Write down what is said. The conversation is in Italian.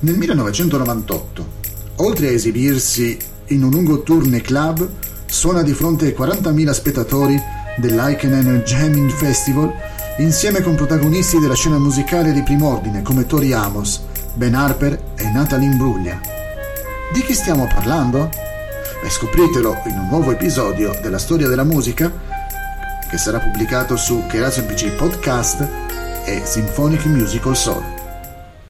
Nel 1998, oltre a esibirsi in un lungo tour nei club, suona di fronte ai 40.000 spettatori dell'Ikenen Jamming Festival insieme con protagonisti della scena musicale di prim'ordine come Tori Amos, Ben Harper e Natalie Imbruglia. Di chi stiamo parlando? E scopritelo in un nuovo episodio della storia della musica che sarà pubblicato su Keraso PC Podcast e Symphonic Musical Soul.